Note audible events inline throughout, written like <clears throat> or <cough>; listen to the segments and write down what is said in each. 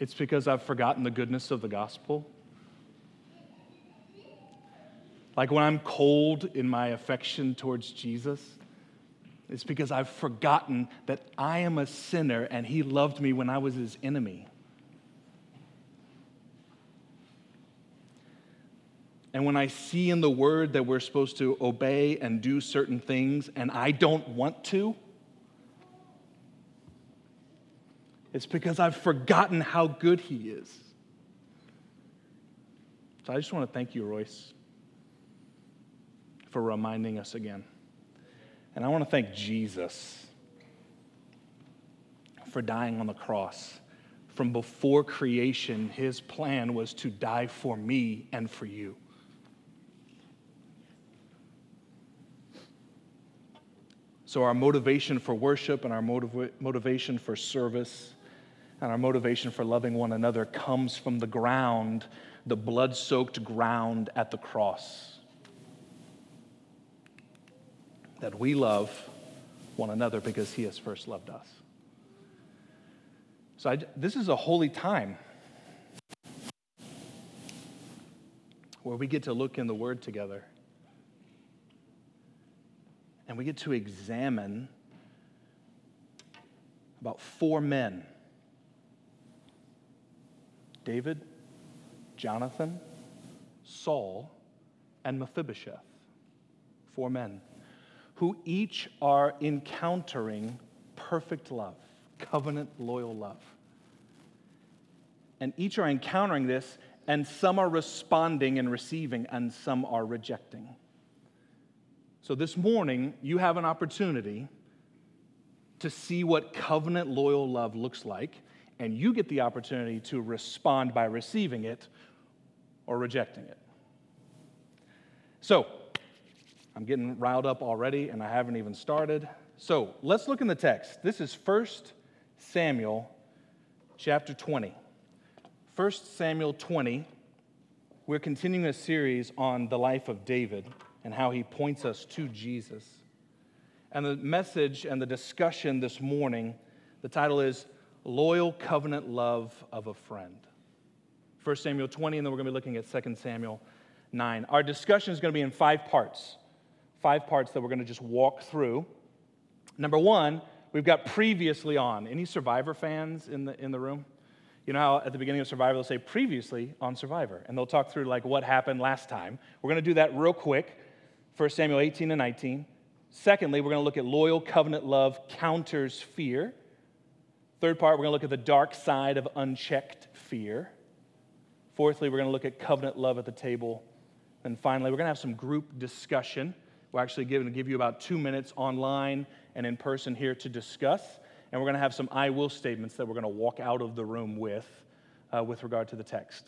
It's because I've forgotten the goodness of the gospel. Like when I'm cold in my affection towards Jesus, it's because I've forgotten that I am a sinner and he loved me when I was his enemy. And when I see in the word that we're supposed to obey and do certain things and I don't want to, it's because I've forgotten how good he is. So I just want to thank you, Royce, for reminding us again. And I want to thank Jesus for dying on the cross. From before creation, his plan was to die for me and for you. So, our motivation for worship and our motiv- motivation for service and our motivation for loving one another comes from the ground, the blood soaked ground at the cross. That we love one another because he has first loved us. So, I, this is a holy time where we get to look in the Word together and we get to examine about four men David, Jonathan, Saul, and Mephibosheth. Four men who each are encountering perfect love, covenant loyal love. And each are encountering this, and some are responding and receiving, and some are rejecting. So this morning, you have an opportunity to see what covenant loyal love looks like, and you get the opportunity to respond by receiving it or rejecting it. So, I'm getting riled up already, and I haven't even started. So, let's look in the text. This is 1 Samuel chapter 20. 1 Samuel 20, we're continuing a series on the life of David and how he points us to Jesus. And the message and the discussion this morning, the title is Loyal Covenant Love of a Friend. 1 Samuel 20, and then we're going to be looking at 2 Samuel 9. Our discussion is going to be in five parts. Five parts that we're going to just walk through. Number one, we've got previously on. Any Survivor fans in the, in the room? You know how at the beginning of Survivor they'll say previously on Survivor, and they'll talk through like what happened last time. We're going to do that real quick 1 Samuel 18 and 19. Secondly, we're going to look at loyal covenant love counters fear. Third part, we're going to look at the dark side of unchecked fear. Fourthly, we're going to look at covenant love at the table. And finally, we're going to have some group discussion. We're actually going to give you about two minutes online and in person here to discuss. And we're going to have some I will statements that we're going to walk out of the room with, uh, with regard to the text.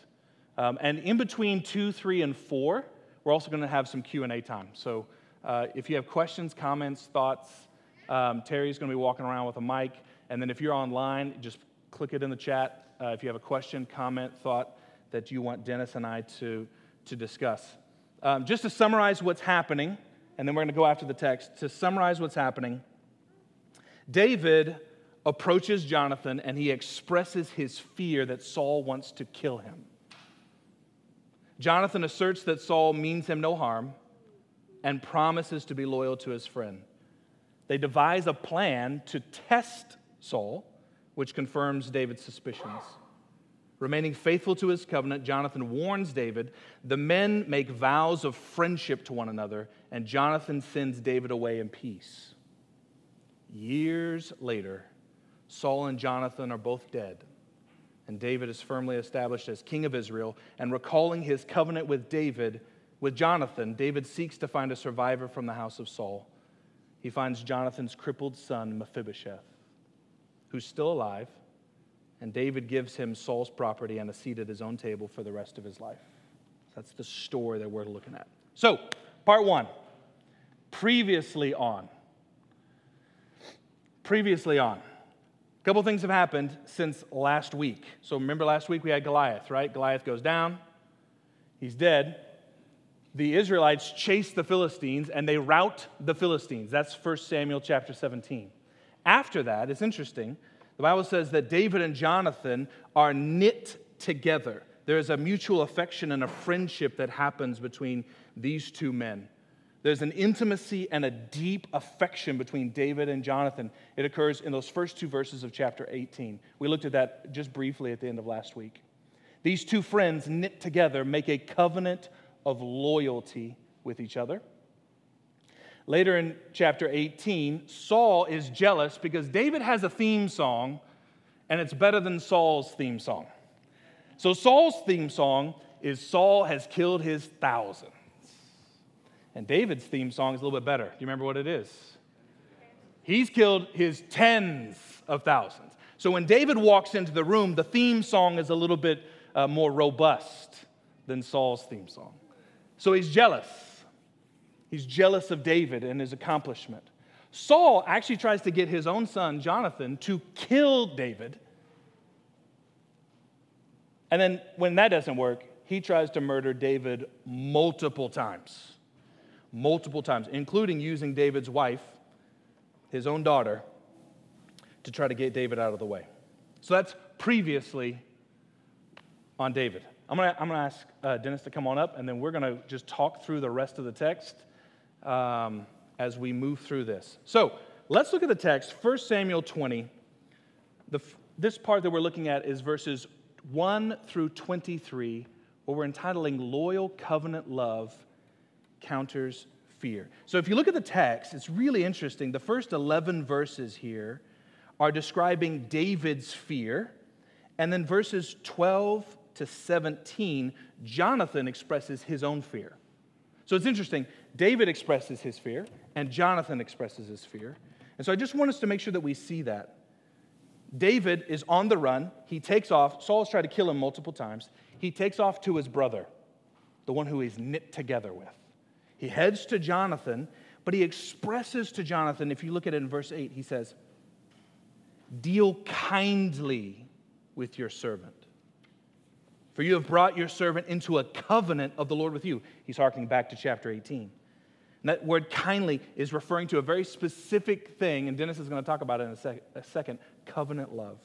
Um, and in between two, three, and four, we're also going to have some Q&A time. So uh, if you have questions, comments, thoughts, um, Terry's going to be walking around with a mic. And then if you're online, just click it in the chat uh, if you have a question, comment, thought that you want Dennis and I to, to discuss. Um, just to summarize what's happening, and then we're going to go after the text. To summarize what's happening, David approaches Jonathan and he expresses his fear that Saul wants to kill him. Jonathan asserts that Saul means him no harm and promises to be loyal to his friend. They devise a plan to test Saul, which confirms David's suspicions. Remaining faithful to his covenant, Jonathan warns David. The men make vows of friendship to one another, and Jonathan sends David away in peace. Years later, Saul and Jonathan are both dead and David is firmly established as king of Israel. And recalling his covenant with David, with Jonathan, David seeks to find a survivor from the house of Saul. He finds Jonathan's crippled son, Mephibosheth, who's still alive, and David gives him Saul's property and a seat at his own table for the rest of his life. That's the story that we're looking at. So, part one previously on. Previously on. A couple things have happened since last week. So remember last week we had Goliath, right? Goliath goes down, he's dead. The Israelites chase the Philistines and they rout the Philistines. That's 1 Samuel chapter 17. After that, it's interesting, The Bible says that David and Jonathan are knit together. There is a mutual affection and a friendship that happens between these two men. There's an intimacy and a deep affection between David and Jonathan. It occurs in those first two verses of chapter 18. We looked at that just briefly at the end of last week. These two friends knit together make a covenant of loyalty with each other. Later in chapter 18, Saul is jealous because David has a theme song and it's better than Saul's theme song. So, Saul's theme song is Saul has killed his thousands. And David's theme song is a little bit better. Do you remember what it is? He's killed his tens of thousands. So when David walks into the room, the theme song is a little bit uh, more robust than Saul's theme song. So he's jealous. He's jealous of David and his accomplishment. Saul actually tries to get his own son, Jonathan, to kill David. And then when that doesn't work, he tries to murder David multiple times. Multiple times, including using David's wife, his own daughter, to try to get David out of the way. So that's previously on David. I'm gonna, I'm gonna ask uh, Dennis to come on up, and then we're gonna just talk through the rest of the text um, as we move through this. So let's look at the text, 1 Samuel 20. The, this part that we're looking at is verses 1 through 23, what we're entitling Loyal Covenant Love Counters Fear. So if you look at the text, it's really interesting. The first 11 verses here are describing David's fear, and then verses 12 to 17, Jonathan expresses his own fear. So it's interesting. David expresses his fear, and Jonathan expresses his fear. And so I just want us to make sure that we see that. David is on the run. He takes off. Saul's tried to kill him multiple times. He takes off to his brother, the one who he's knit together with. He heads to Jonathan, but he expresses to Jonathan, if you look at it in verse 8, he says, Deal kindly with your servant. For you have brought your servant into a covenant of the Lord with you. He's harking back to chapter 18. And that word kindly is referring to a very specific thing, and Dennis is going to talk about it in a, sec- a second covenant love.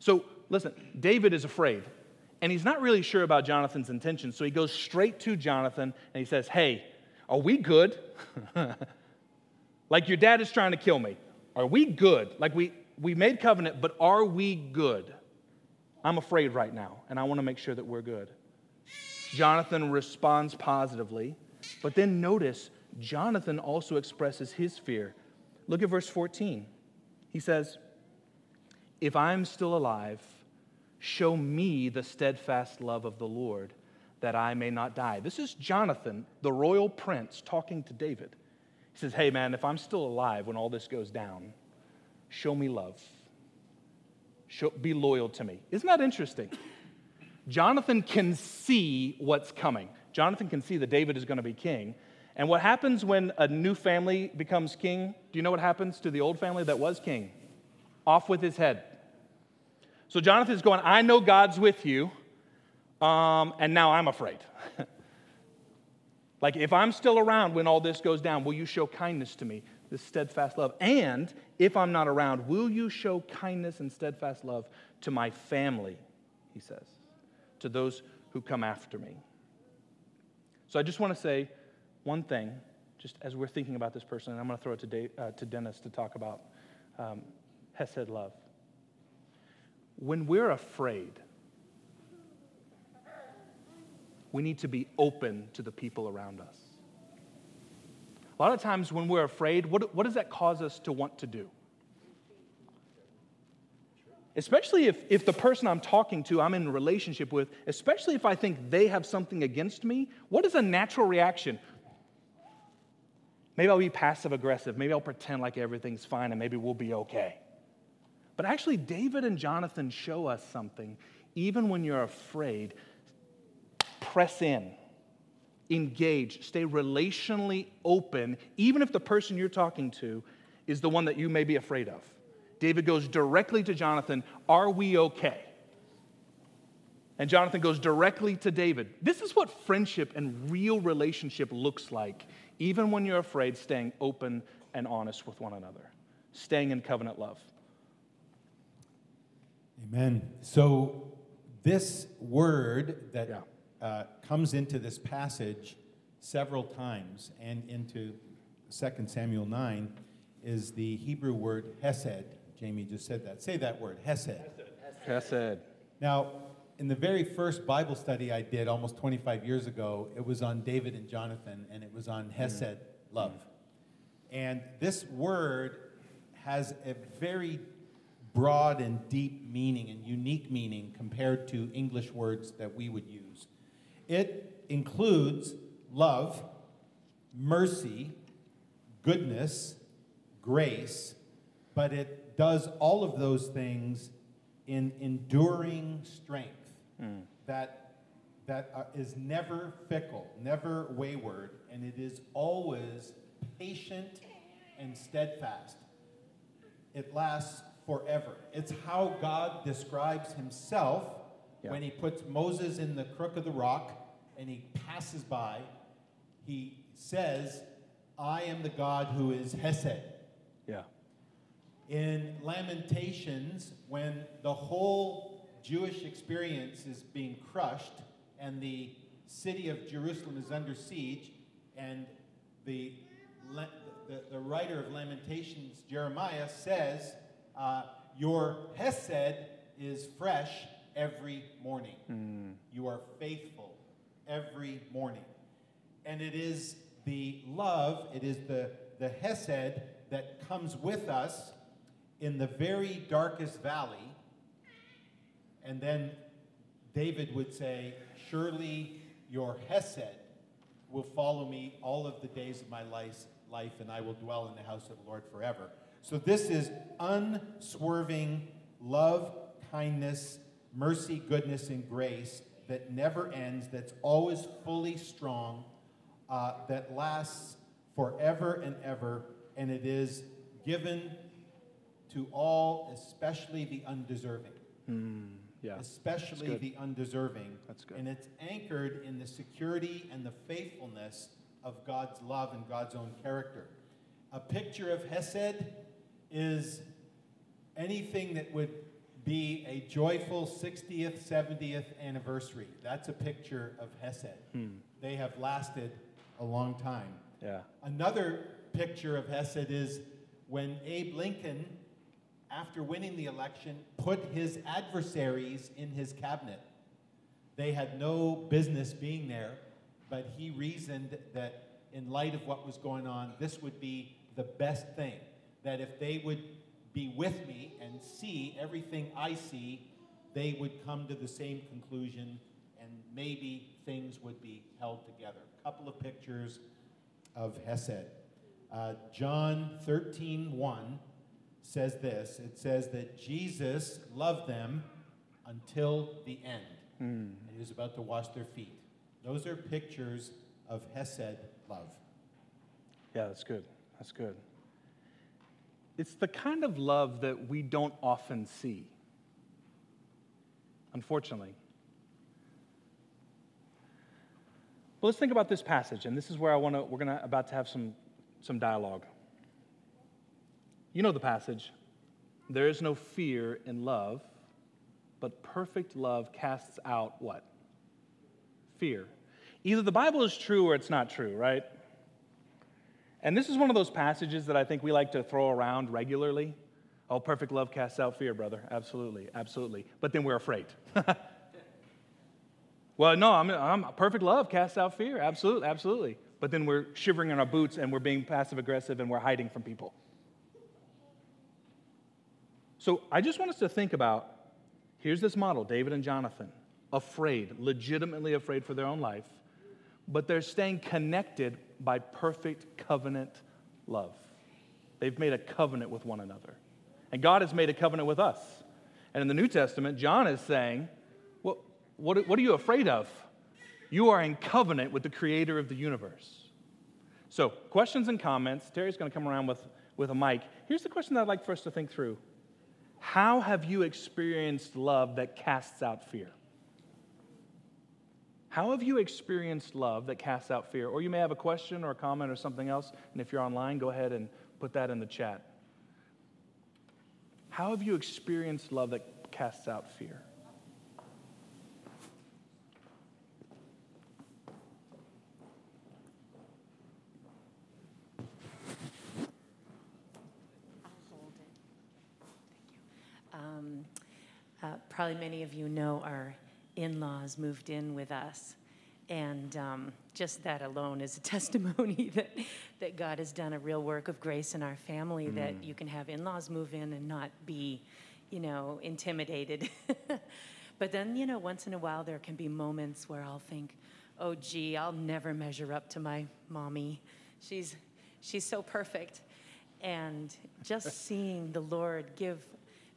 So, listen, David is afraid, and he's not really sure about Jonathan's intentions. So he goes straight to Jonathan and he says, Hey, are we good? <laughs> like your dad is trying to kill me. Are we good? Like we, we made covenant, but are we good? I'm afraid right now, and I want to make sure that we're good. Jonathan responds positively, but then notice Jonathan also expresses his fear. Look at verse 14. He says, If I'm still alive, show me the steadfast love of the Lord, that I may not die. This is Jonathan, the royal prince, talking to David. He says, Hey, man, if I'm still alive when all this goes down, show me love. Show, be loyal to me. Isn't that interesting? Jonathan can see what's coming. Jonathan can see that David is going to be king. And what happens when a new family becomes king? Do you know what happens to the old family that was king? Off with his head. So Jonathan's going, I know God's with you, um, and now I'm afraid. <laughs> like, if I'm still around when all this goes down, will you show kindness to me? This steadfast love. And if I'm not around, will you show kindness and steadfast love to my family? He says, to those who come after me. So I just want to say one thing, just as we're thinking about this person, and I'm going to throw it to, uh, to Dennis to talk about um, Hesed love. When we're afraid, we need to be open to the people around us. A lot of times when we're afraid, what, what does that cause us to want to do? Especially if, if the person I'm talking to, I'm in relationship with, especially if I think they have something against me, what is a natural reaction? Maybe I'll be passive aggressive. Maybe I'll pretend like everything's fine and maybe we'll be okay. But actually, David and Jonathan show us something. Even when you're afraid, press in engage, stay relationally open, even if the person you're talking to is the one that you may be afraid of. David goes directly to Jonathan, Are we okay? And Jonathan goes directly to David. This is what friendship and real relationship looks like, even when you're afraid, staying open and honest with one another, staying in covenant love. Amen. So, this word that Yeah. uh, comes into this passage several times and into 2 Samuel 9 is the Hebrew word hesed. Jamie just said that. Say that word, hesed. Chesed. Now, in the very first Bible study I did almost 25 years ago, it was on David and Jonathan, and it was on mm. Hesed, love. And this word has a very broad and deep meaning and unique meaning compared to English words that we would use. It includes love, mercy, goodness, grace, but it does all of those things in enduring strength that, that uh, is never fickle, never wayward, and it is always patient and steadfast. It lasts forever. It's how God describes himself Yeah. when he puts Moses in the crook of the rock and he passes by. He says, I am the God who is Hesed. Yeah. In Lamentations, when the whole Jewish experience is being crushed and the city of Jerusalem is under siege, and the, the, the writer of Lamentations, Jeremiah, says, uh, Your Hesed is fresh every morning. You are faithful every morning. And it is the love, it is the, the Hesed that comes with us in the very darkest valley. And then David would say, Surely your Hesed will follow me all of the days of my life, life, and I will dwell in the house of the Lord forever. So this is unswerving love, kindness, mercy, goodness, and grace that never ends, that's always fully strong, uh, that lasts forever and ever, and it is given to all, especially the undeserving. Yeah. Especially the undeserving. That's good. And it's anchored in the security and the faithfulness of God's love and God's own character. A picture of Hesed is anything that would be a joyful 60th, 70th anniversary. That's a picture of Hesed. Hmm. They have lasted a long time. Yeah. Another picture of Hesed is when Abe Lincoln, after winning the election, put his adversaries in his cabinet. They had no business being there, but he reasoned that in light of what was going on, this would be the best thing. That if they would be with me and see everything I see, they would come to the same conclusion and maybe things would be held together. A couple of pictures of Hesed. Uh, John 13, 1 says this it says that Jesus loved them until the end. Hmm. And he was about to wash their feet. Those are pictures of Hesed love. Yeah, that's good. That's good. It's the kind of love that we don't often see, unfortunately. But let's think about this passage, and this is where I want to. We're gonna about to have some some dialogue. You know the passage. There is no fear in love, but perfect love casts out what? Fear. Either the Bible is true or it's not true, right? And this is one of those passages that I think we like to throw around regularly. Oh, perfect love casts out fear, brother. Absolutely, absolutely. But then we're afraid. <laughs> well, no, I'm, I'm perfect love casts out fear. Absolutely, absolutely. But then we're shivering in our boots and we're being passive aggressive and we're hiding from people. So I just want us to think about here's this model David and Jonathan, afraid, legitimately afraid for their own life, but they're staying connected by perfect covenant love. They've made a covenant with one another. And God has made a covenant with us. And in the New Testament, John is saying, what, what, what are you afraid of? You are in covenant with the creator of the universe. So, questions and comments. Terry's going to come around with, with a mic. Here's the question that I'd like for us to think through How have you experienced love that casts out fear? How have you experienced love that casts out fear? Or you may have a question or a comment or something else, and if you're online, go ahead and put that in the chat. How have you experienced love that casts out fear. Um, uh, probably many of you know our in laws moved in with us. And um, just that alone is a <laughs> testimony that, that God has done a real work of grace in our family, mm. that you can have in laws move in and not be, you know, intimidated. <laughs> but then, you know, once in a while there can be moments where I'll think, oh, gee, I'll never measure up to my mommy. She's, she's so perfect. And just seeing the Lord give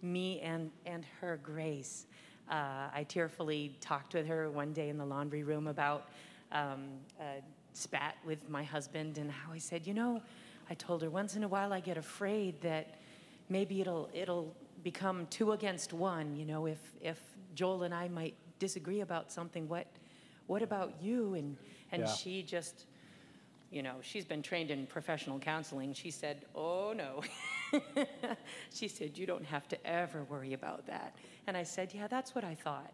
me and, and her grace. Uh, I tearfully talked with her one day in the laundry room about um, a spat with my husband and how I said, you know, I told her once in a while I get afraid that maybe it'll it'll become two against one. You know, if if Joel and I might disagree about something, what what about you? And and yeah. she just you know, she's been trained in professional counseling. She said, Oh, no. <laughs> <laughs> she said, You don't have to ever worry about that. And I said, Yeah, that's what I thought.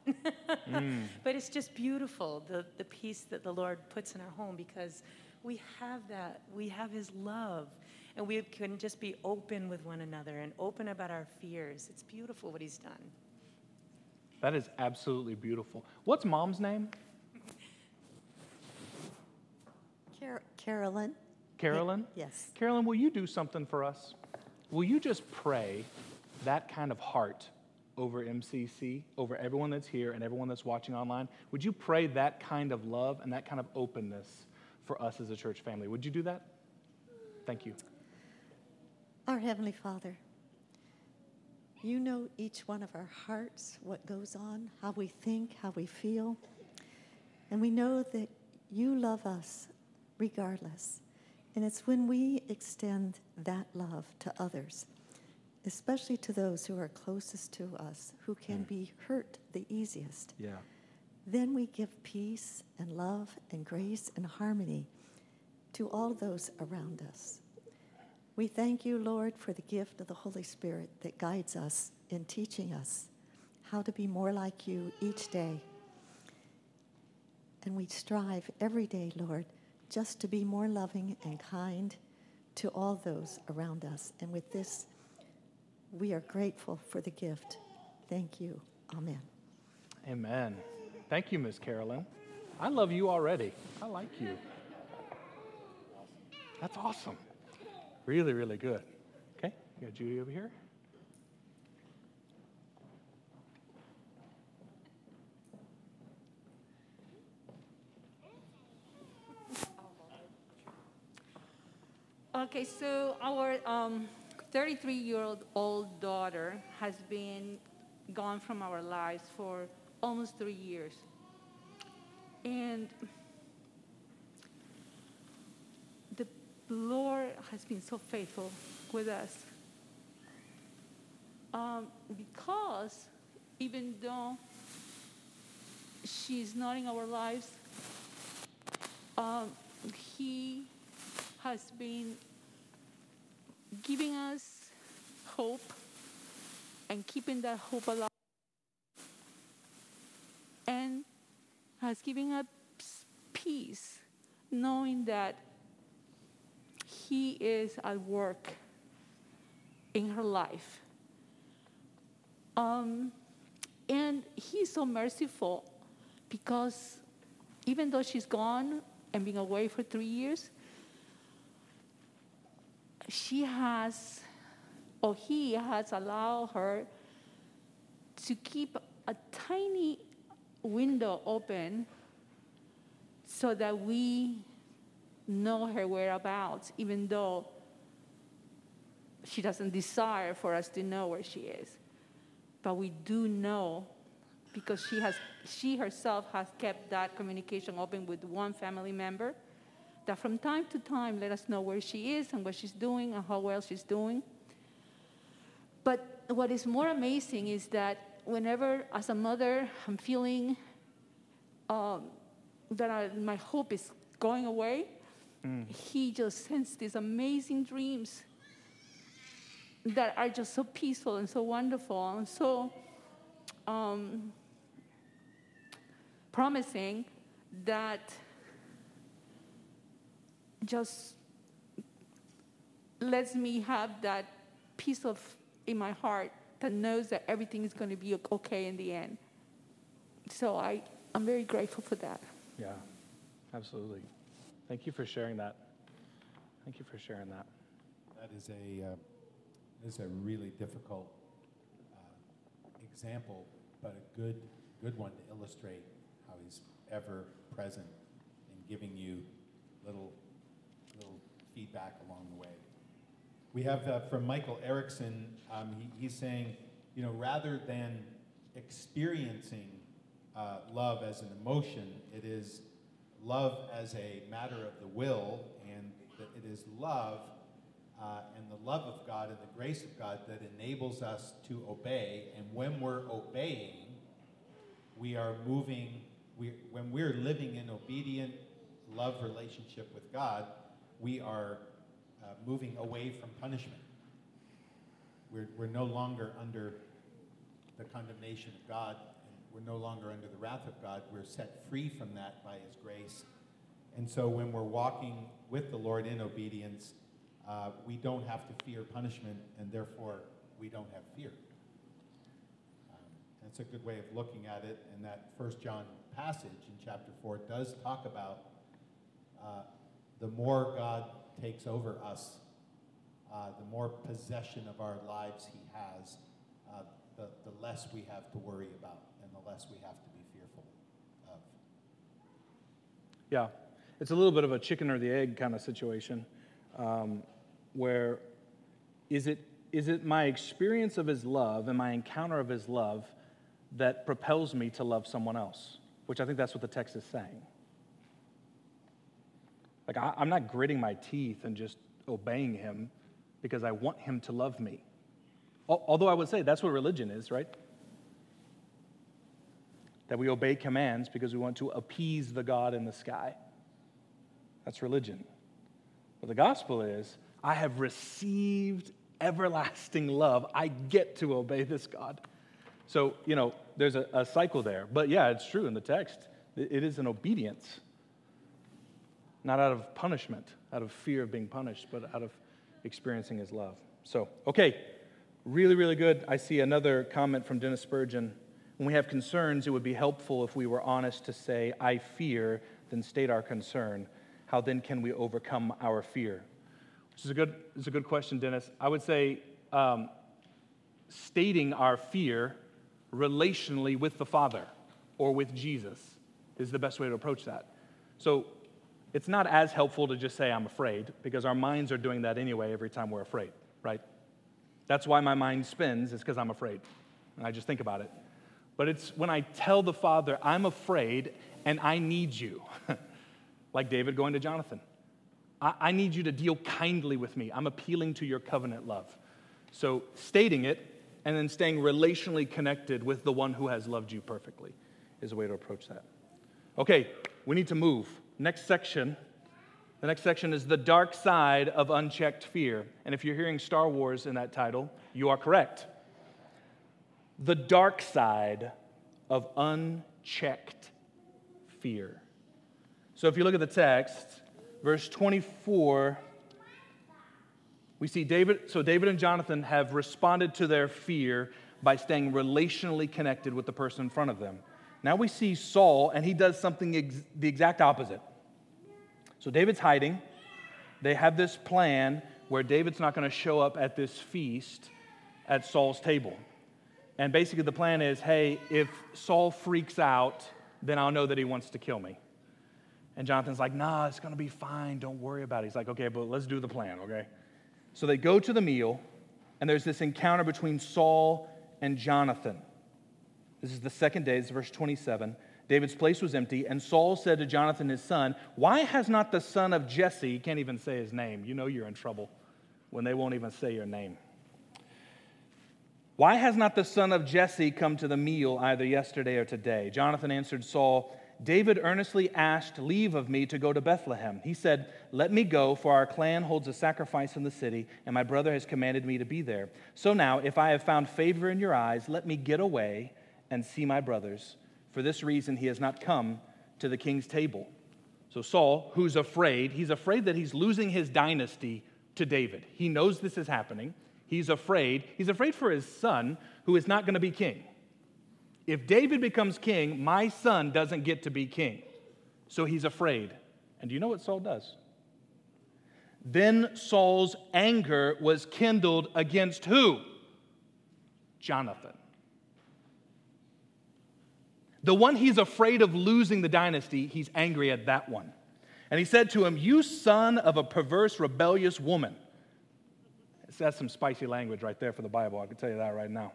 mm. <laughs> But it's just beautiful, the, the peace that the Lord puts in our home because we have that. We have His love. And we can just be open with one another and open about our fears. It's beautiful what He's done. That is absolutely beautiful. What's mom's name? Car- Carolyn. Carolyn? Yes. Carolyn, will you do something for us? Will you just pray that kind of heart over MCC, over everyone that's here and everyone that's watching online? Would you pray that kind of love and that kind of openness for us as a church family? Would you do that? Thank you. Our Heavenly Father, you know each one of our hearts, what goes on, how we think, how we feel. And we know that you love us regardless. And it's when we extend that love to others, especially to those who are closest to us, who can mm. be hurt the easiest. Yeah. Then we give peace and love and grace and harmony to all those around us. We thank you, Lord, for the gift of the Holy Spirit that guides us in teaching us how to be more like you each day. And we strive every day, Lord, just to be more loving and kind to all those around us. And with this, we are grateful for the gift. Thank you. Amen. Amen. Thank you, Miss Carolyn. I love you already. I like you. That's awesome. Really, really good. Okay, you got Judy over here. Okay, so our 33 um, year old daughter has been gone from our lives for almost three years. And the Lord has been so faithful with us. Um, because even though she's not in our lives, um, He has been giving us hope and keeping that hope alive. And has given us peace knowing that he is at work in her life. Um, and he's so merciful because even though she's gone and been away for three years she has, or he has allowed her to keep a tiny window open so that we know her whereabouts, even though she doesn't desire for us to know where she is. But we do know because she has she herself has kept that communication open with one family member that from time to time let us know where she is and what she's doing and how well she's doing. But what is more amazing is that whenever, as a mother, I'm feeling um, that I, my hope is going away, mm. he just sends these amazing dreams that are just so peaceful and so wonderful and so um, promising that just lets me have that peace of in my heart that knows that everything is going to be okay in the end. So I, I'm very grateful for that. Yeah, absolutely. Thank you for sharing that. Thank you for sharing that. That is a, uh, is a really difficult uh, example, but a good, good one to illustrate how he's ever present in giving you little, little feedback along the way. We have uh, from Michael Erickson, um, he, he's saying, you know, rather than experiencing uh, love as an emotion, it is love as a matter of the will, and it is love uh, and the love of God and the grace of God that enables us to obey. And when we're obeying, we are moving, we, when we're living in obedient love relationship with God, we are uh, moving away from punishment. We're, we're no longer under the condemnation of God, we're no longer under the wrath of God. We're set free from that by His grace. And so when we're walking with the Lord in obedience, uh, we don't have to fear punishment, and therefore we don't have fear. Um, that's a good way of looking at it, and that First John passage in chapter 4 does talk about uh, the more God takes over us, uh, the more possession of our lives he has, uh, the, the less we have to worry about and the less we have to be fearful of. Yeah, it's a little bit of a chicken or the egg kind of situation um, where is it, is it my experience of his love and my encounter of his love that propels me to love someone else? Which I think that's what the text is saying. Like, I, am not gritting my teeth and just obeying him because I want him to love me. Although I would say that's what religion is, right? That we obey commands because we want to appease the God in the sky. That's religion. But the gospel is I have received everlasting love. I get to obey this God. So, you know, there's a, a cycle there. But yeah, it's true in the text. It, it is an obedience not out of punishment, out of fear of being punished, but out of experiencing his love. So, okay, really, really good. I see another comment from Dennis Spurgeon. When we have concerns, it would be helpful if we were honest to say, I fear, then state our concern. How then can we overcome our fear? Which is a good, is a good question, Dennis. I would say um, stating our fear relationally with the Father or with Jesus is the best way to approach that. So it's not as helpful to just say, I'm afraid, because our minds are doing that anyway every time we're afraid, right? That's why my mind spins, is because I'm afraid. And I just think about it. But it's when I tell the Father, I'm afraid and I need you, <laughs> like David going to Jonathan. I, I need you to deal kindly with me. I'm appealing to your covenant love. So stating it and then staying relationally connected with the one who has loved you perfectly is a way to approach that. Okay, we need to move. Next section. The next section is the dark side of unchecked fear. And if you're hearing Star Wars in that title, you are correct. The dark side of unchecked fear. So if you look at the text, verse 24, we see David, so David and Jonathan have responded to their fear by staying relationally connected with the person in front of them. Now we see Saul, and he does something ex- the exact opposite. So David's hiding. They have this plan where David's not going to show up at this feast at Saul's table. And basically, the plan is hey, if Saul freaks out, then I'll know that he wants to kill me. And Jonathan's like, nah, it's going to be fine. Don't worry about it. He's like, okay, but let's do the plan, okay? So they go to the meal, and there's this encounter between Saul and Jonathan. This is the second day, it's verse 27. David's place was empty, and Saul said to Jonathan his son, Why has not the son of Jesse, you can't even say his name, you know you're in trouble when they won't even say your name. Why has not the son of Jesse come to the meal either yesterday or today? Jonathan answered Saul, David earnestly asked leave of me to go to Bethlehem. He said, Let me go, for our clan holds a sacrifice in the city, and my brother has commanded me to be there. So now, if I have found favor in your eyes, let me get away and see my brothers For this reason, he has not come to the king's table. So, Saul, who's afraid, he's afraid that he's losing his dynasty to David. He knows this is happening. He's afraid. He's afraid for his son, who is not going to be king. If David becomes king, my son doesn't get to be king. So he's afraid. And do you know what Saul does? Then Saul's anger was kindled against who? Jonathan. The one he's afraid of losing the dynasty, he's angry at that one. And he said to him, You son of a perverse, rebellious woman. That's some spicy language right there for the Bible. I can tell you that right now.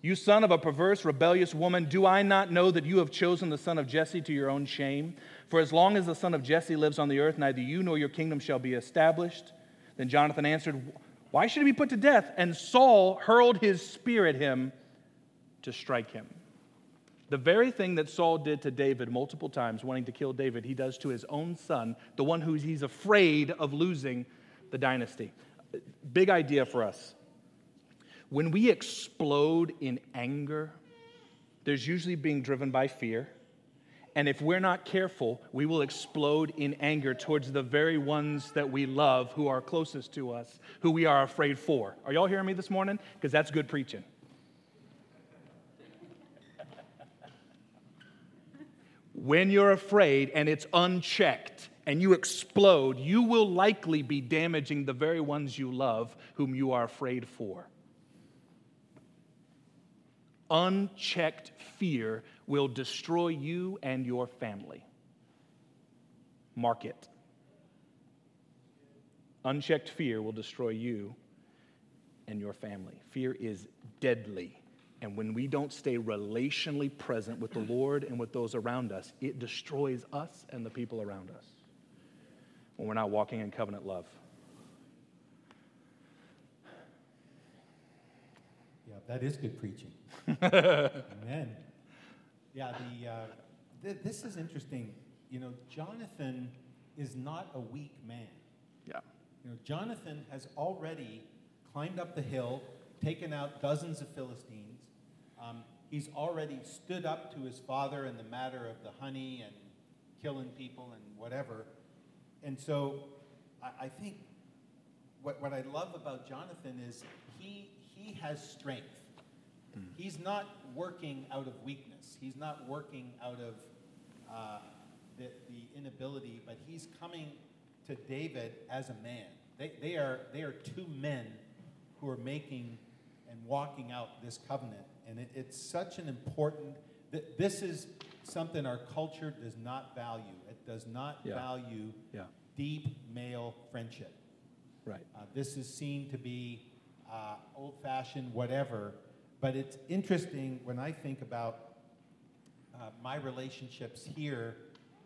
You son of a perverse, rebellious woman, do I not know that you have chosen the son of Jesse to your own shame? For as long as the son of Jesse lives on the earth, neither you nor your kingdom shall be established. Then Jonathan answered, Why should he be put to death? And Saul hurled his spear at him to strike him. The very thing that Saul did to David multiple times, wanting to kill David, he does to his own son, the one who he's afraid of losing the dynasty. Big idea for us. When we explode in anger, there's usually being driven by fear. And if we're not careful, we will explode in anger towards the very ones that we love who are closest to us, who we are afraid for. Are y'all hearing me this morning? Because that's good preaching. When you're afraid and it's unchecked and you explode, you will likely be damaging the very ones you love whom you are afraid for. Unchecked fear will destroy you and your family. Mark it. Unchecked fear will destroy you and your family. Fear is deadly. And when we don't stay relationally present with the Lord and with those around us, it destroys us and the people around us when we're not walking in covenant love. Yeah, that is good preaching. <laughs> Amen. Yeah, the, uh, th- this is interesting. You know, Jonathan is not a weak man. Yeah. You know, Jonathan has already climbed up the hill, taken out dozens of Philistines. Um, he's already stood up to his father in the matter of the honey and killing people and whatever. And so I, I think what, what I love about Jonathan is he, he has strength. Mm. He's not working out of weakness, he's not working out of uh, the, the inability, but he's coming to David as a man. They, they, are, they are two men who are making and walking out this covenant. And it, it's such an important, th- this is something our culture does not value. It does not yeah. value yeah. deep male friendship. Right. Uh, this is seen to be uh, old fashioned, whatever. But it's interesting when I think about uh, my relationships here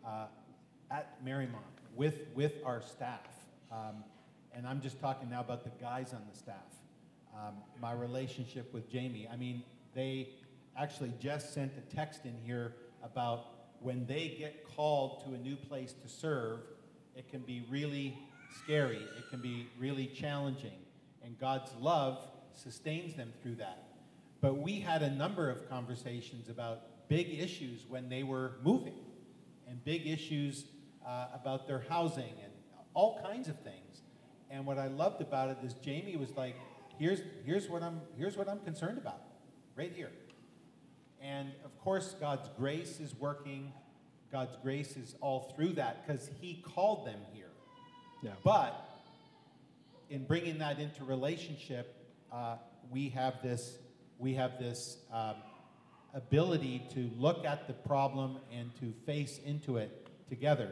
uh, at Marymount with, with our staff. Um, and I'm just talking now about the guys on the staff. Um, my relationship with Jamie. I mean, they actually just sent a text in here about when they get called to a new place to serve, it can be really scary, it can be really challenging, and God's love sustains them through that. But we had a number of conversations about big issues when they were moving, and big issues uh, about their housing, and all kinds of things. And what I loved about it is Jamie was like, here's, here's, what, I'm, here's what I'm concerned about right here. And of course, God's grace is working. God's grace is all through that because He called them here. Yeah. But in bringing that into relationship, uh, we have this we have this um, ability to look at the problem and to face into it together.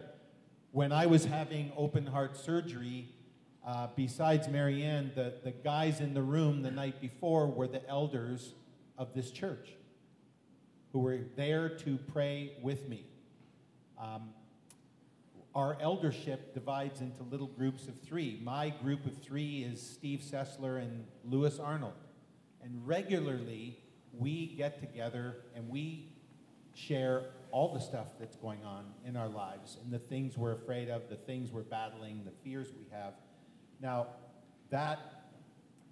When I was having open heart surgery, uh, besides Marianne, the, the guys in the room the night before were the elders of this church who were there to pray with me. Um, our eldership divides into little groups of three. My group of three is Steve Sessler and Lewis Arnold. And regularly, we get together and we share all the stuff that's going on in our lives and the things we're afraid of, the things we're battling, the fears we have. Now, that,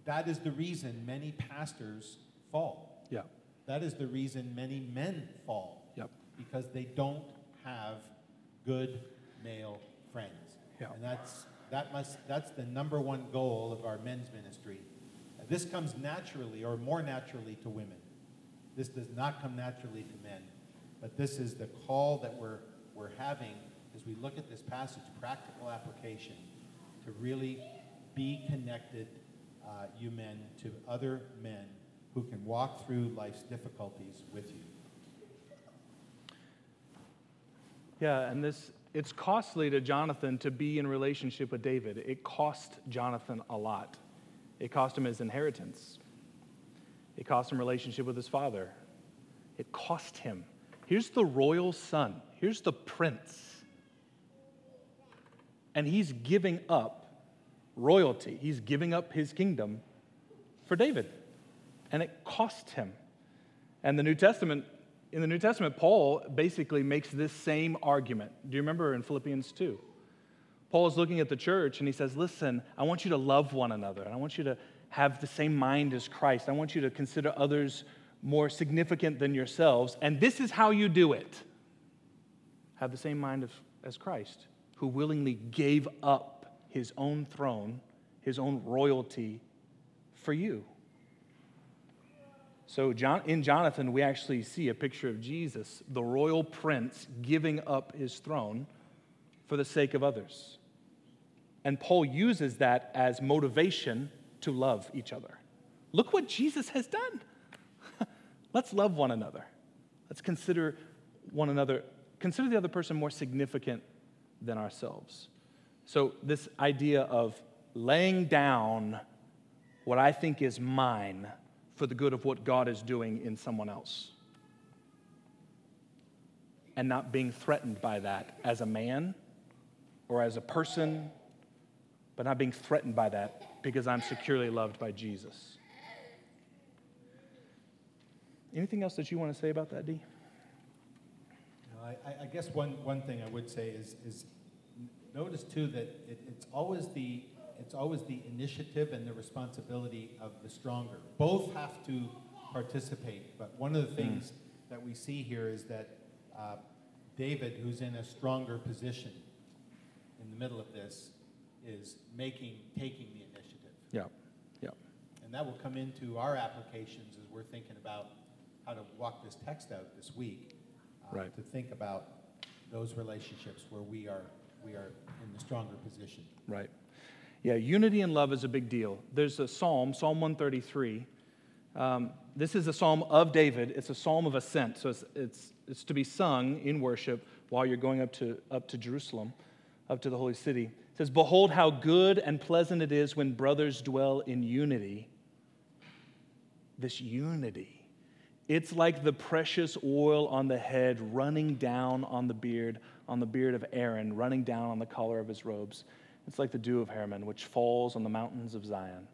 that is the reason many pastors fall. Yeah. That is the reason many men fall. Yep. because they don't have good male friends. Yeah. And that's, that must, that's the number one goal of our men's ministry. This comes naturally or more naturally to women. This does not come naturally to men. But this is the call that we're, we're having as we look at this passage, practical application, to really be connected, uh, you men, to other men who can walk through life's difficulties with you. Yeah, and this it's costly to Jonathan to be in relationship with David. It cost Jonathan a lot. It cost him his inheritance. It cost him relationship with his father. It cost him. Here's the royal son. Here's the prince. And he's giving up royalty. He's giving up his kingdom for David. And it cost him. And the New Testament, in the New Testament, Paul basically makes this same argument. Do you remember in Philippians 2? Paul is looking at the church and he says, Listen, I want you to love one another, and I want you to have the same mind as Christ. I want you to consider others more significant than yourselves. And this is how you do it have the same mind of, as Christ, who willingly gave up his own throne, his own royalty for you. So, John, in Jonathan, we actually see a picture of Jesus, the royal prince, giving up his throne for the sake of others. And Paul uses that as motivation to love each other. Look what Jesus has done. <laughs> Let's love one another. Let's consider one another, consider the other person more significant than ourselves. So, this idea of laying down what I think is mine for the good of what God is doing in someone else. And not being threatened by that as a man or as a person, but not being threatened by that because I'm securely loved by Jesus. Anything else that you want to say about that? No, I, I- I guess one, one thing I would say is, is notice too that it, it's always the it's always the initiative and the responsibility of the stronger. Both have to participate, but one of the things that we see here is that uh, David, who's in a stronger position in the middle of this, is making taking the initiative. Yeah, yeah. And that will come into our applications as we're thinking about how to walk this text out this week. uh, Right. To think about those relationships where we are, we are in the stronger position. Right. Yeah, unity and love is a big deal. There's a psalm, Psalm 133. Um, this is a psalm of David. It's a psalm of ascent. So it's, it's, it's to be sung in worship while you're going up to, up to Jerusalem, up to the holy city. It says, Behold, how good and pleasant it is when brothers dwell in unity. This unity. It's like the precious oil on the head running down on the beard, on the beard of Aaron, running down on the collar of his robes. It's like the dew of Hermon, which falls on the mountains of Zion.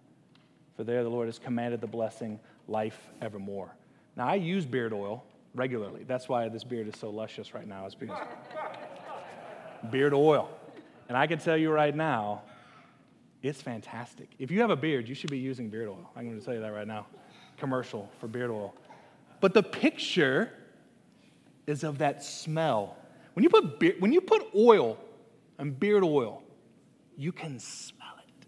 For there the Lord has commanded the blessing, life evermore. Now, I use beard oil regularly. That's why this beard is so luscious right now, is because <laughs> beard oil. And I can tell you right now, it's fantastic. If you have a beard, you should be using beard oil. I'm going to tell you that right now. Commercial for beard oil. But the picture is of that smell. When you put, when you put oil and beard oil, you can smell it.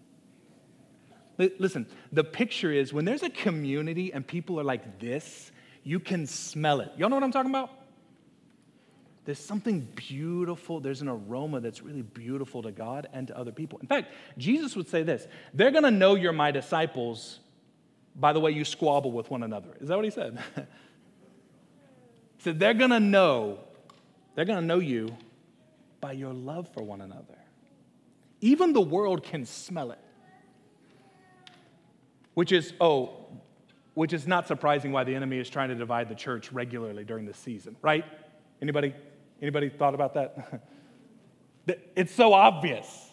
Li- Listen, the picture is when there's a community and people are like this, you can smell it. Y'all know what I'm talking about? There's something beautiful, there's an aroma that's really beautiful to God and to other people. In fact, Jesus would say this they're gonna know you're my disciples by the way you squabble with one another. Is that what he said? <laughs> he said, they're gonna know, they're gonna know you by your love for one another. Even the world can smell it. Which is, oh, which is not surprising why the enemy is trying to divide the church regularly during this season, right? Anybody, anybody thought about that? <laughs> it's so obvious.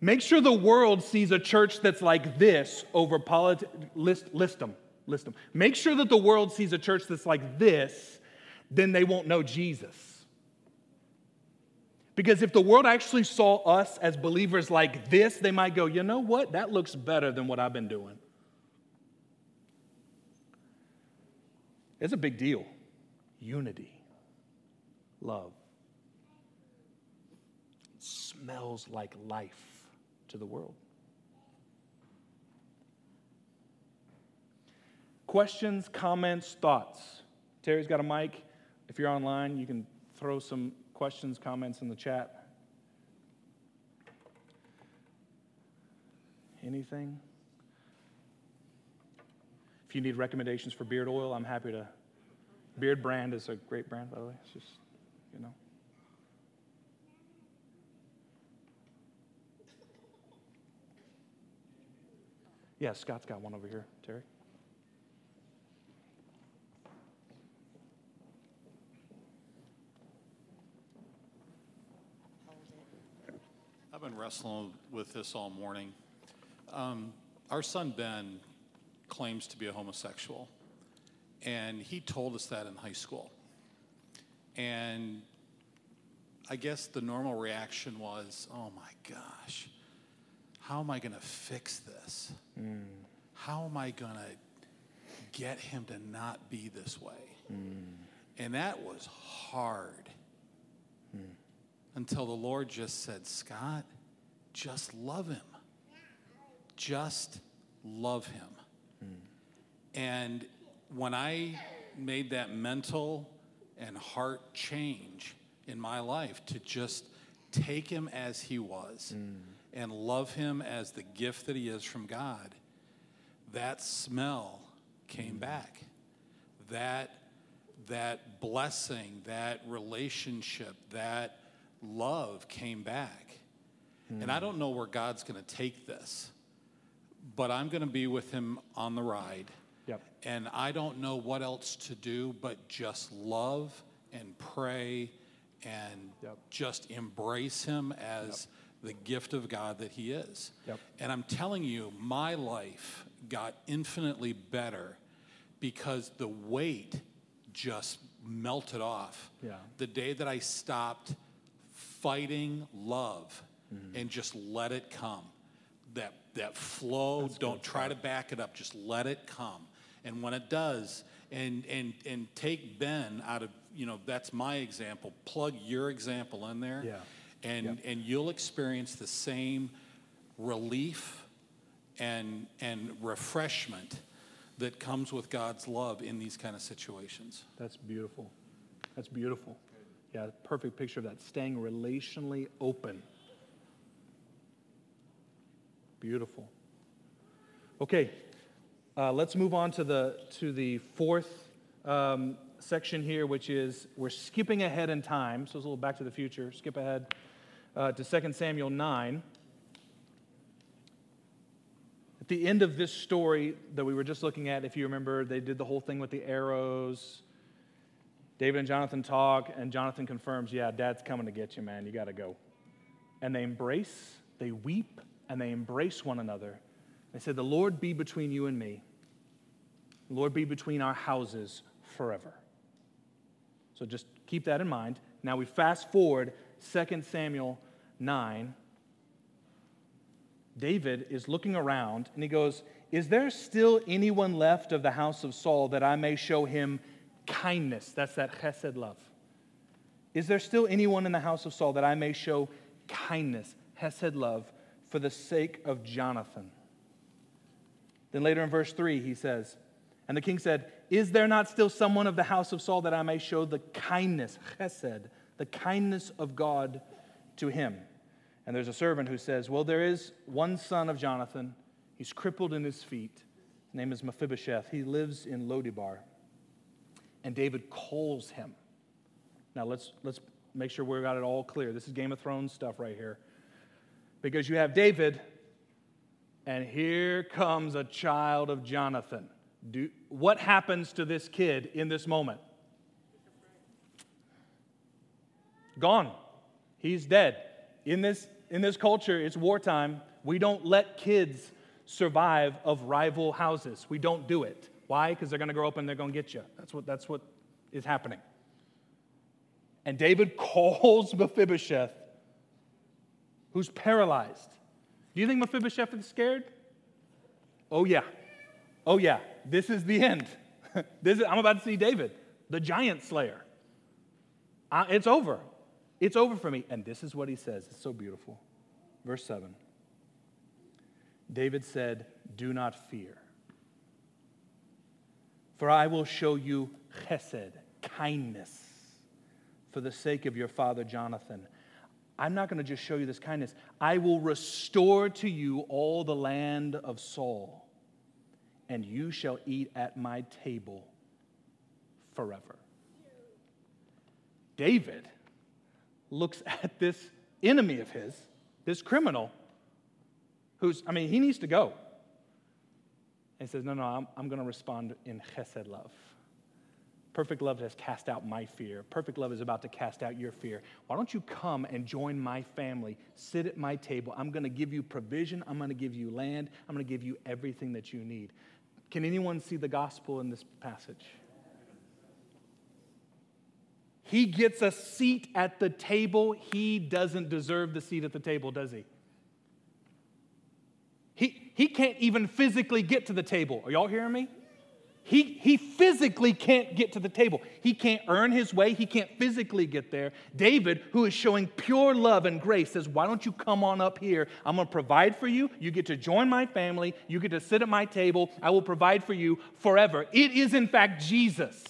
Make sure the world sees a church that's like this over politics. List, list them. List them. Make sure that the world sees a church that's like this, then they won't know Jesus. Because if the world actually saw us as believers like this, they might go, you know what? That looks better than what I've been doing. It's a big deal. unity, love. It smells like life to the world. Questions, comments, thoughts. Terry's got a mic. If you're online, you can throw some questions, comments in the chat. Anything? If you need recommendations for beard oil, I'm happy to. Beardbrand is a great brand, by the way. It's just, you know. Yeah, Scott's got one over here, Terry. I've been wrestling with this all morning. Um, our son Ben claims to be a homosexual, and he told us that in high school. And I guess the normal reaction was, oh my gosh, how am I going to fix this? How am I going to get him to not be this way? And that was hard until the Lord just said, Scott, just love him. Just love him. And when I made that mental and heart change in my life to just take him as he was and love him as the gift that he is from God, that smell came back. That that blessing, that relationship, that love came back. And I don't know where God's going to take this, but I'm going to be with him on the ride. Yep. And I don't know what else to do but just love and pray and Yep. just embrace him as the gift of God that he is. Yep. And I'm telling you, my life got infinitely better because the weight just melted off. Yeah. The day that I stopped fighting love mm-hmm. and just let it come. That that flow, don't try to back it up, just let it come. And when it does, and and and take Ben out of, you know, that's my example. Plug your example in there. Yeah. And Yep. and you'll experience the same relief and and refreshment that comes with God's love in these kind of situations. That's beautiful. That's beautiful. Yeah, perfect picture of that. Staying relationally open. Beautiful. Okay, uh, let's move on to the to the fourth um, section here, which is we're skipping ahead in time. So it's a little Back to the Future. Skip ahead uh, to 2 Samuel 9. At the end of this story that we were just looking at, if you remember, they did the whole thing with the arrows. David and Jonathan talk, and Jonathan confirms, Yeah, dad's coming to get you, man. You got to go. And they embrace, they weep, and they embrace one another. They said, The Lord be between you and me. The Lord be between our houses forever. So just keep that in mind. Now we fast forward 2 Samuel 9. David is looking around and he goes, Is there still anyone left of the house of Saul that I may show him kindness? That's that chesed love. Is there still anyone in the house of Saul that I may show kindness, hesed love, for the sake of Jonathan? Then later in verse 3, he says, And the king said, Is there not still someone of the house of Saul that I may show the kindness, chesed, the kindness of God to him? And there's a servant who says, Well, there is one son of Jonathan. He's crippled in his feet. His name is Mephibosheth. He lives in Lodibar. And David calls him. Now let's, let's make sure we got it all clear. This is Game of Thrones stuff right here. Because you have David, and here comes a child of Jonathan. Do, what happens to this kid in this moment? Gone. He's dead. In this, in this culture, it's wartime. We don't let kids survive of rival houses. We don't do it. Why? Because they're going to grow up and they're going to get you. That's what, that's what is happening. And David calls <laughs> Mephibosheth, who's paralyzed. Do you think Mephibosheth is scared? Oh, yeah. Oh, yeah. This is the end. <laughs> this is, I'm about to see David. the giant slayer. I, it's over. It's over for me. And this is what he says. It's so beautiful. Verse 7. David said, Do not fear, for I will show you chesed, kindness, for the sake of your father Jonathan. I'm not going to just show you this kindness. I will restore to you all the land of Saul, and you shall eat at my table forever. David looks at this enemy of his, this criminal, who's, I mean, he needs to go. And says, No, no, I'm, I'm going to respond in chesed love. Perfect love has cast out my fear. Perfect love is about to cast out your fear. Why don't you come and join my family? Sit at my table. I'm going to give you provision. I'm going to give you land. I'm going to give you everything that you need. Can anyone see the gospel in this passage? He gets a seat at the table. He doesn't deserve the seat at the table, does he? He, can't even physically get to the table. Are y'all hearing me? He, he physically can't get to the table. He can't earn his way. He can't physically get there. David, who is showing pure love and grace, says, Why don't you come on up here? I'm going to provide for you. You get to join my family. You get to sit at my table. I will provide for you forever. It is, in fact, Jesus.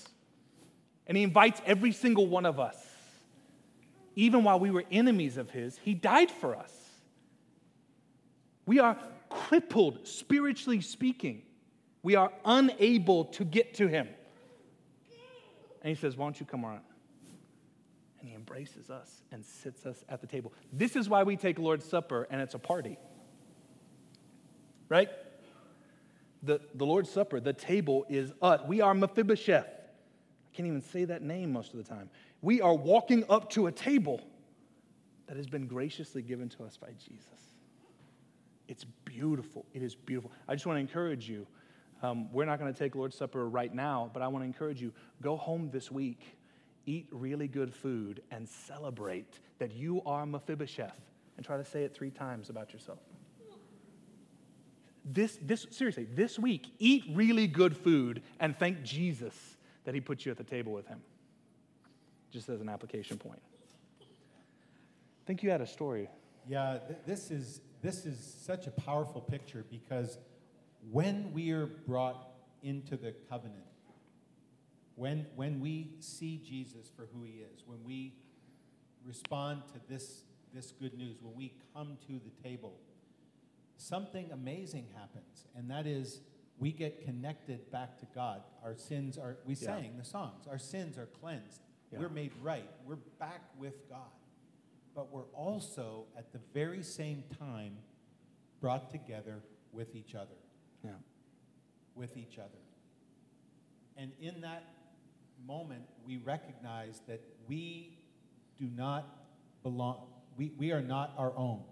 And he invites every single one of us. Even while we were enemies of his, he died for us. We are crippled, spiritually speaking. We are unable to get to him. And he says, Why don't you come on? And he embraces us and sits us at the table. This is why we take Lord's Supper and it's a party. Right? The, the Lord's Supper, the table is us. We are Mephibosheth. I can't even say that name most of the time. We are walking up to a table that has been graciously given to us by Jesus. It's beautiful. It is beautiful. I just want to encourage you. Um, we're not going to take Lord's Supper right now, but I want to encourage you go home this week, eat really good food, and celebrate that you are Mephibosheth. And try to say it three times about yourself. This, this, seriously, this week, eat really good food and thank Jesus that he put you at the table with him. Just as an application point. I think you had a story. Yeah, th- this is this is such a powerful picture because when we are brought into the covenant, when when we see Jesus for who he is, when we respond to this this good news, when we come to the table, something amazing happens, and that is we get connected back to God. Our sins are, we Yeah. sang the songs, our sins are cleansed. Yeah. We're made right. We're back with God. But we're also, at the very same time, brought together with each other. Yeah. With each other. And in that moment, we recognize that we do not belong, we, we are not our own.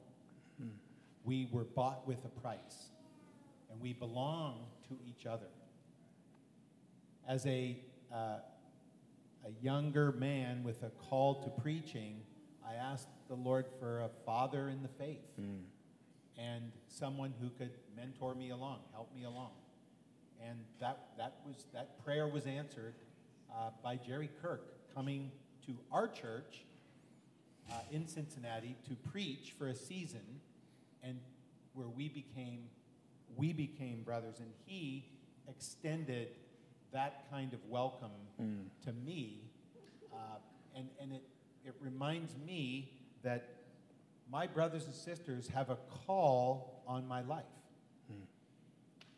We were bought with a price, and we belong to each other. As a, uh, a younger man with a call to preaching, I asked the Lord for a father in the faith and someone who could mentor me along, help me along. And that, that, was, that prayer was answered uh, by Jerry Kirk coming to our church uh, in Cincinnati to preach for a season, and where we became we became brothers, and he extended that kind of welcome to me, uh, and and it it reminds me that my brothers and sisters have a call on my life,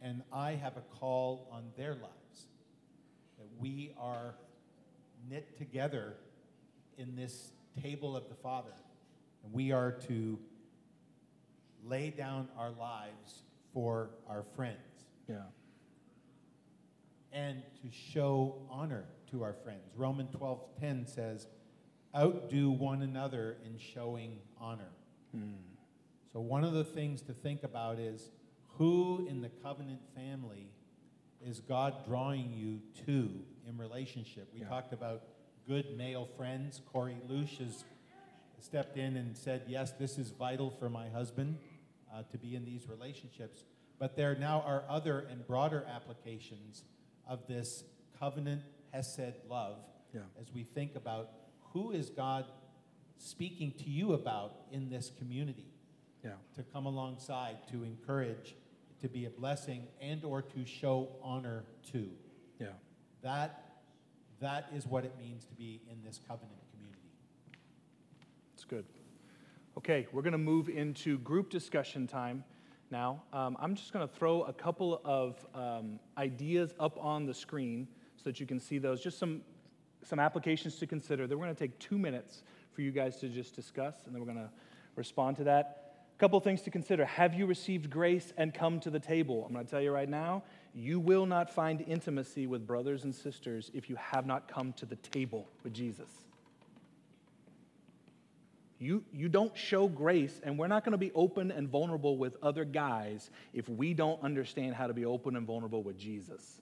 and I have a call on their lives. That we are knit together in this table of the Father, and we are to lay down our lives for our friends Yeah. and to show honor to our friends. Romans 12:10 says, "Outdo one another in showing honor." So one of the things to think about is who in the covenant family is God drawing you to in relationship? We Yeah. talked about good male friends. Corey Lush has stepped in and said, Yes, this is vital for my husband uh, to be in these relationships. But there now are other and broader applications of this covenant Hesed love Yeah. as we think about who is God speaking to you about in this community Yeah. to come alongside, to encourage, to be a blessing, and or to show honor to. Yeah. That, that is what it means to be in this covenant community. It's good. Okay, we're going to move into group discussion time now. Um, I'm just going to throw a couple of um, ideas up on the screen so that you can see those. Just some, some applications to consider. Then we're going to take two minutes for you guys to just discuss, and then we're going to respond to that. A couple things to consider. Have you received grace and come to the table? I'm going to tell you right now, you will not find intimacy with brothers and sisters if you have not come to the table with Jesus. You, you don't show grace, and we're not going to be open and vulnerable with other guys if we don't understand how to be open and vulnerable with Jesus.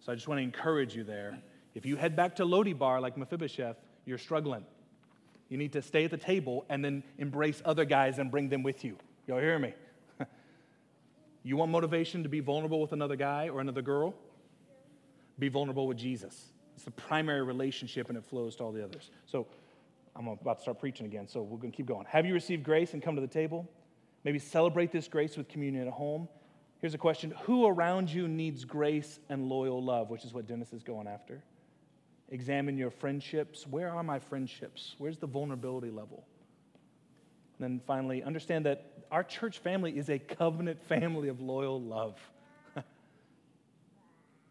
So I just want to encourage you there. If you head back to Lodi Bar like Mephibosheth, you're struggling. You need to stay at the table and then embrace other guys and bring them with you. Y'all hear me? <laughs> you want motivation to be vulnerable with another guy or another girl? Be vulnerable with Jesus. It's the primary relationship and it flows to all the others. So I'm about to start preaching again, so we're going to keep going. Have you received grace and come to the table? Maybe celebrate this grace with communion at home. Here's a question Who around you needs grace and loyal love, which is what Dennis is going after? Examine your friendships. Where are my friendships? Where's the vulnerability level? And then finally, understand that our church family is a covenant family of loyal love. <laughs>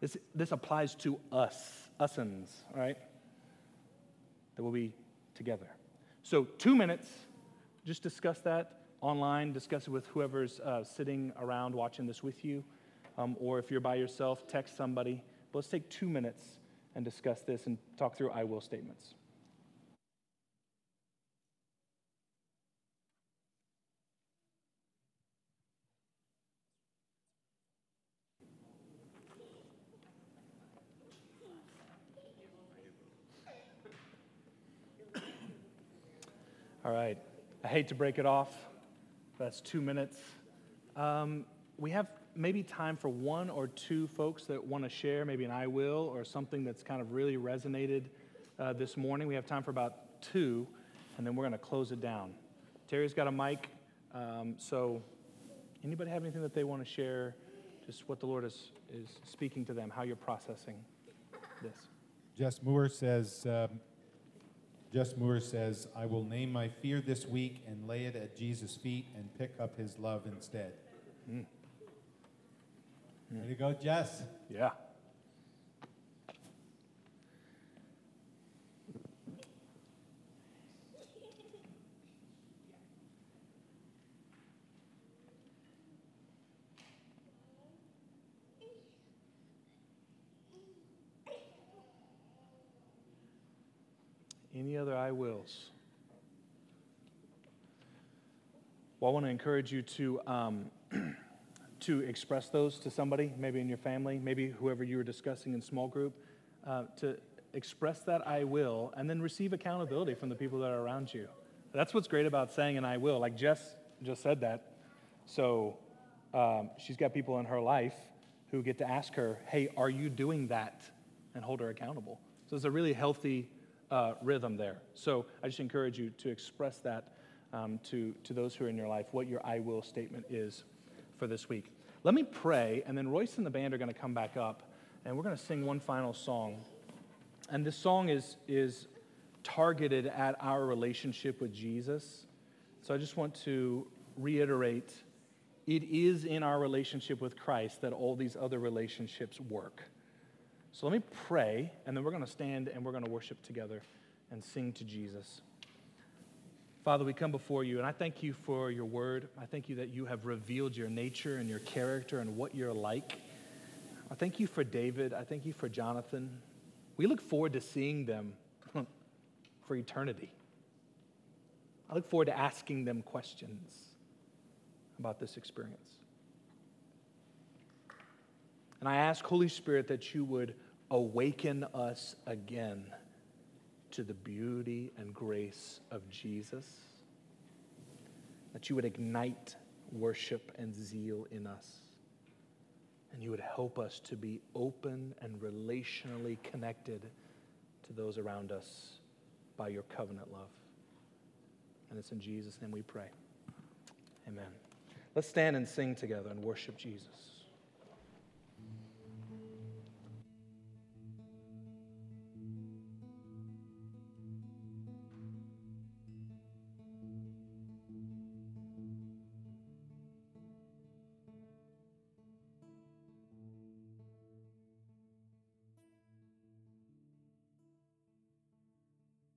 this, this applies to us, usins, right? That we'll be together. So, two minutes, just discuss that online, discuss it with whoever's uh, sitting around watching this with you. Um, or if you're by yourself, text somebody. But let's take two minutes and discuss this and talk through I will statements. All right. I hate to break it off. That's two minutes. Um, we have maybe time for one or two folks that want to share, maybe an I will or something that's kind of really resonated uh, this morning. We have time for about two, and then we're going to close it down. Terry's got a mic, um, so anybody have anything that they want to share? Just what the Lord is, is speaking to them, how you're processing this. Jess Moore says, um, Jess Moore says, I will name my fear this week and lay it at Jesus' feet and pick up his love instead. Mm. Way to go, Jess. Yeah. Any other I wills? Well, I want to encourage you to, um, <clears throat> to express those to somebody, maybe in your family, maybe whoever you were discussing in small group, uh, to express that I will and then receive accountability from the people that are around you. That's what's great about saying an I will. Like Jess just said that. So um, she's got people in her life who get to ask her, hey, are you doing that? And hold her accountable. So it's a really healthy uh, rhythm there. So I just encourage you to express that um, to, to those who are in your life, what your I will statement is for this week. Let me pray, and then Royce and the band are going to come back up, and we're going to sing one final song. And this song is, is targeted at our relationship with Jesus. So I just want to reiterate it is in our relationship with Christ that all these other relationships work. So let me pray, and then we're going to stand and we're going to worship together and sing to Jesus. Father, we come before you, and I thank you for your word. I thank you that you have revealed your nature and your character and what you're like. I thank you for David. I thank you for Jonathan. We look forward to seeing them <laughs> for eternity. I look forward to asking them questions about this experience. And I ask, Holy Spirit, that you would awaken us again to the beauty and grace of Jesus, that you would ignite worship and zeal in us. and you would help us to be open and relationally connected to those around us by your covenant love. And it's in Jesus' name we pray. Amen. Let's stand and sing together and worship Jesus.